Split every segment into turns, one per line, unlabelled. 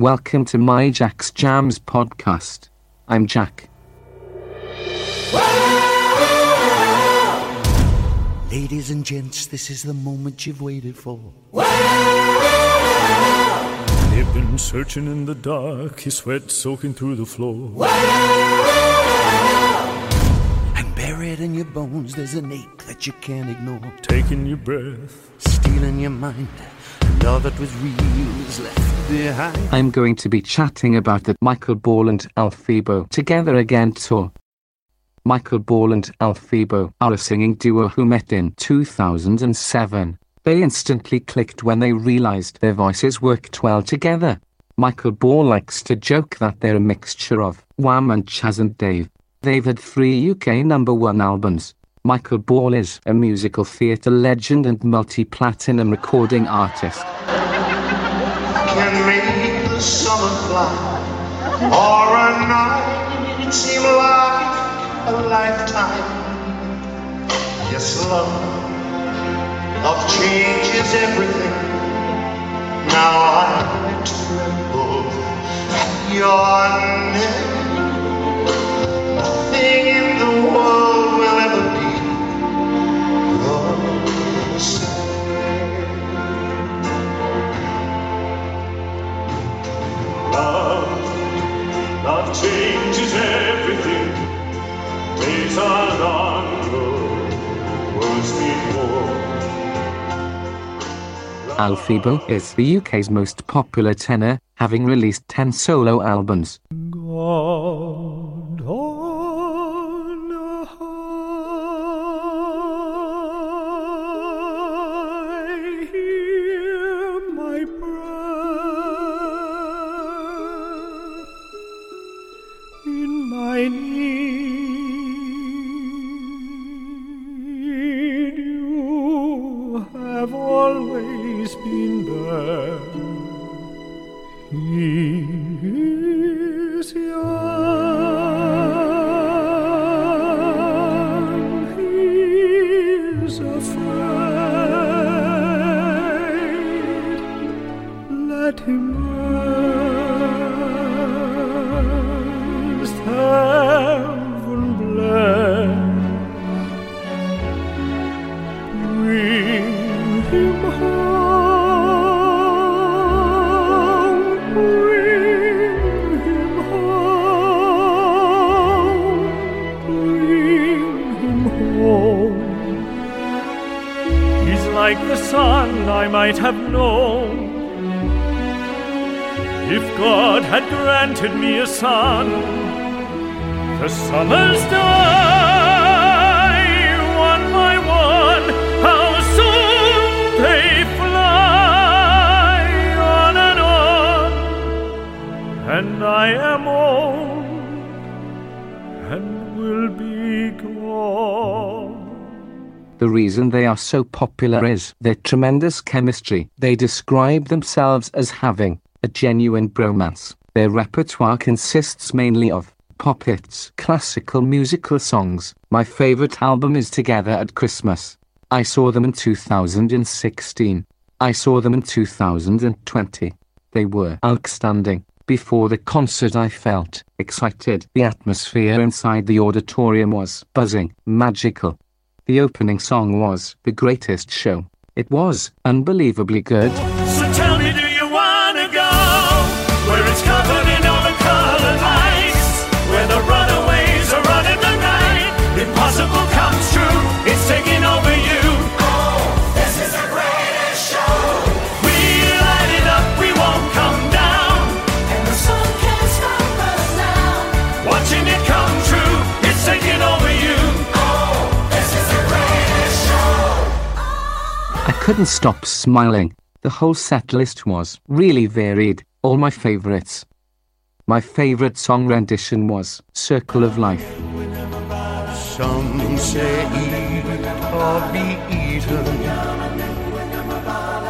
Welcome to my Jack's Jams podcast. I'm Jack.
Ladies and gents, this is the moment you've waited for.
They've been searching in the dark, his sweat soaking through the floor.
Bones, there's an ache that you can't ignore.
Taking your breath,
Stealing your mind, and all that was real is left behind.
I'm going to be chatting about the Michael Ball and Alfie Boe Together Again tour. Michael Ball and Alfie Boe are a singing duo who met in 2007. They instantly clicked when they realized their voices worked well together. Michael Ball likes to joke that they're a mixture of Wham and Chas and Dave. They've had three UK number one albums. Michael Ball is a musical theatre legend and multi-platinum recording artist.
can make the summer fly or a night seem like a lifetime. Yes, love, love changes everything. Now I tremble
Days are longer, words mean more.
Alfie Boe is the UK's most popular tenor, having released 10 solo albums.
God I might have known. If God had granted me a son, the summers die one by one. How soon they fly on and on, and I am
The reason they are so popular is their tremendous chemistry. They describe themselves as having a genuine bromance. Their repertoire consists mainly of pop hits, classical musical songs. My favorite album is Together at Christmas. I saw them in 2016. I saw them in 2020. They were outstanding. Before the concert, I felt excited. The atmosphere inside the auditorium was buzzing, magical. The opening song was The Greatest Show. It was unbelievably good. Couldn't stop smiling. The whole set list was really varied, all my favorites. My favorite song rendition was Circle of Life.
Some say eat or be eaten.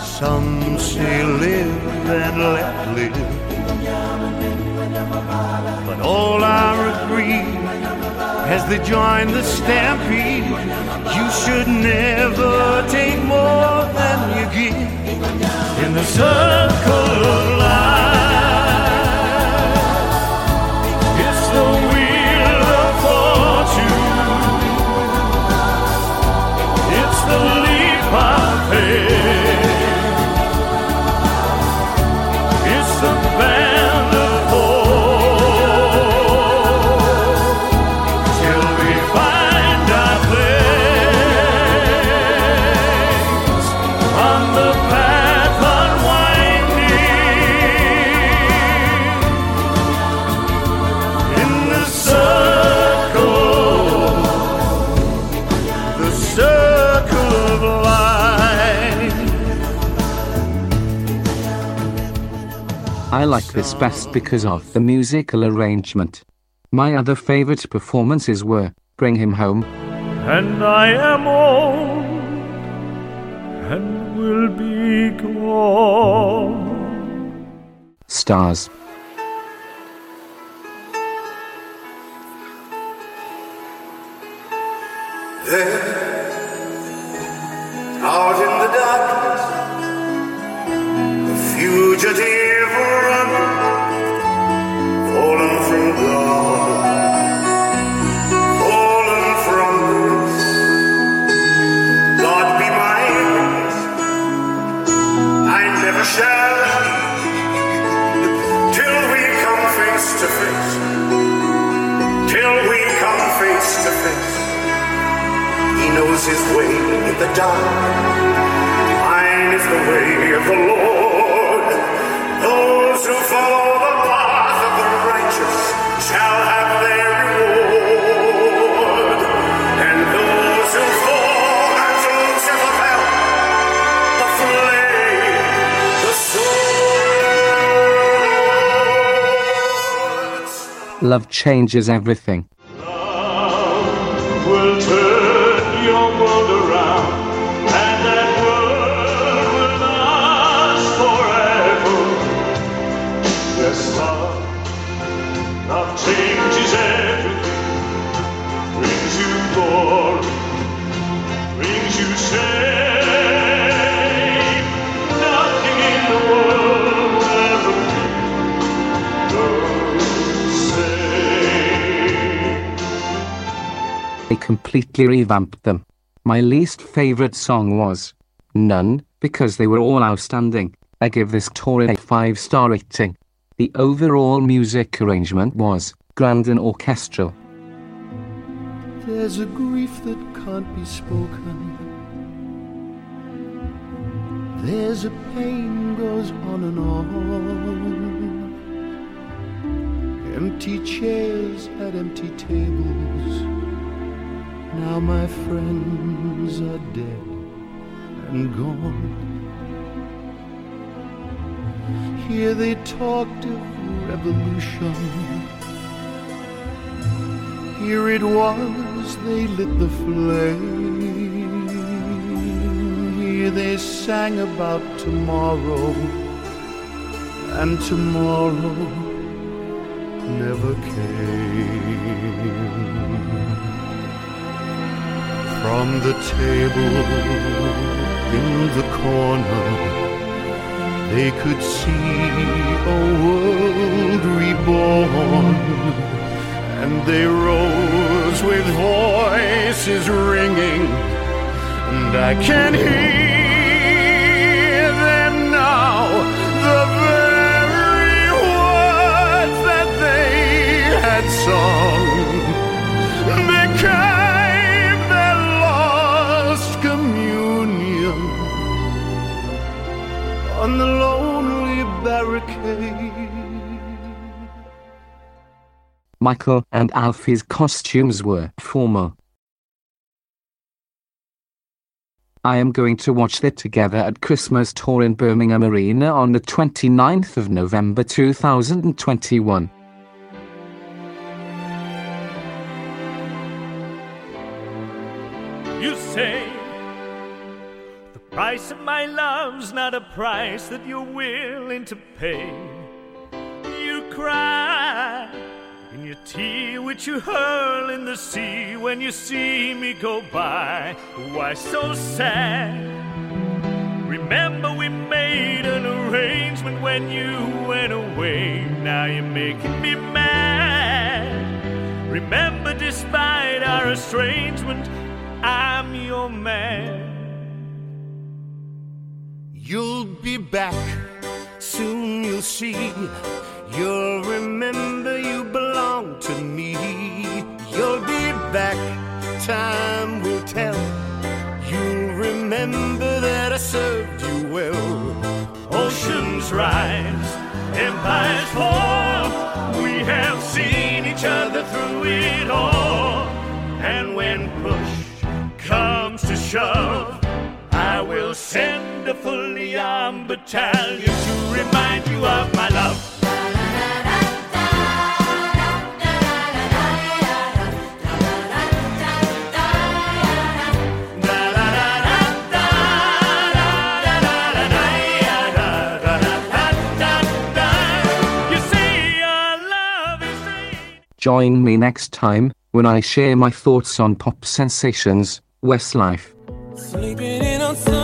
Some say live and let live. But all agreed as they join the stampede. You should never take more than you give in the circle of life. It's the wheel of fortune. It's the leap of faith.
I like this best because of the musical arrangement. My other favorite performances were Bring Him Home,
and I am old and will be gone.
Stars.
Out
Love changes everything. They completely revamped them. My least favorite song was None because they were all outstanding. I give this tour a 5 star rating. The overall music arrangement was grand and orchestral.
There's a grief that can't be spoken. There's a pain goes on and on. Empty chairs at empty tables. Now my friends are dead and gone. Here they talked of revolution. Here it was they lit the flame. Here they sang about tomorrow, and tomorrow never came. From the table in the corner, they could see a world reborn. And they rose with voices ringing, and I can hear
Michael and Alfie's costumes were formal. I am going to watch that together at Christmas tour in Birmingham Arena on the 29th of November 2021.
Price of my love's not a price that you're willing to pay. You cry in your tea, which you hurl in the sea when you see me go by. Why so sad? Remember, we made an arrangement when you went away. Now you're making me mad. Remember, despite our estrangement, I'm your man.
Be back, soon you'll see. You'll remember you belong to me. You'll be back, time will tell. You'll remember that I served you well.
Oceans rise, empires fall. We have seen each other through it all. And when push comes to shove, will send a fully armed battalion to remind you of my love.
Join me next time when I share my thoughts on pop sensations, Westlife.
Sleeping in on Sunday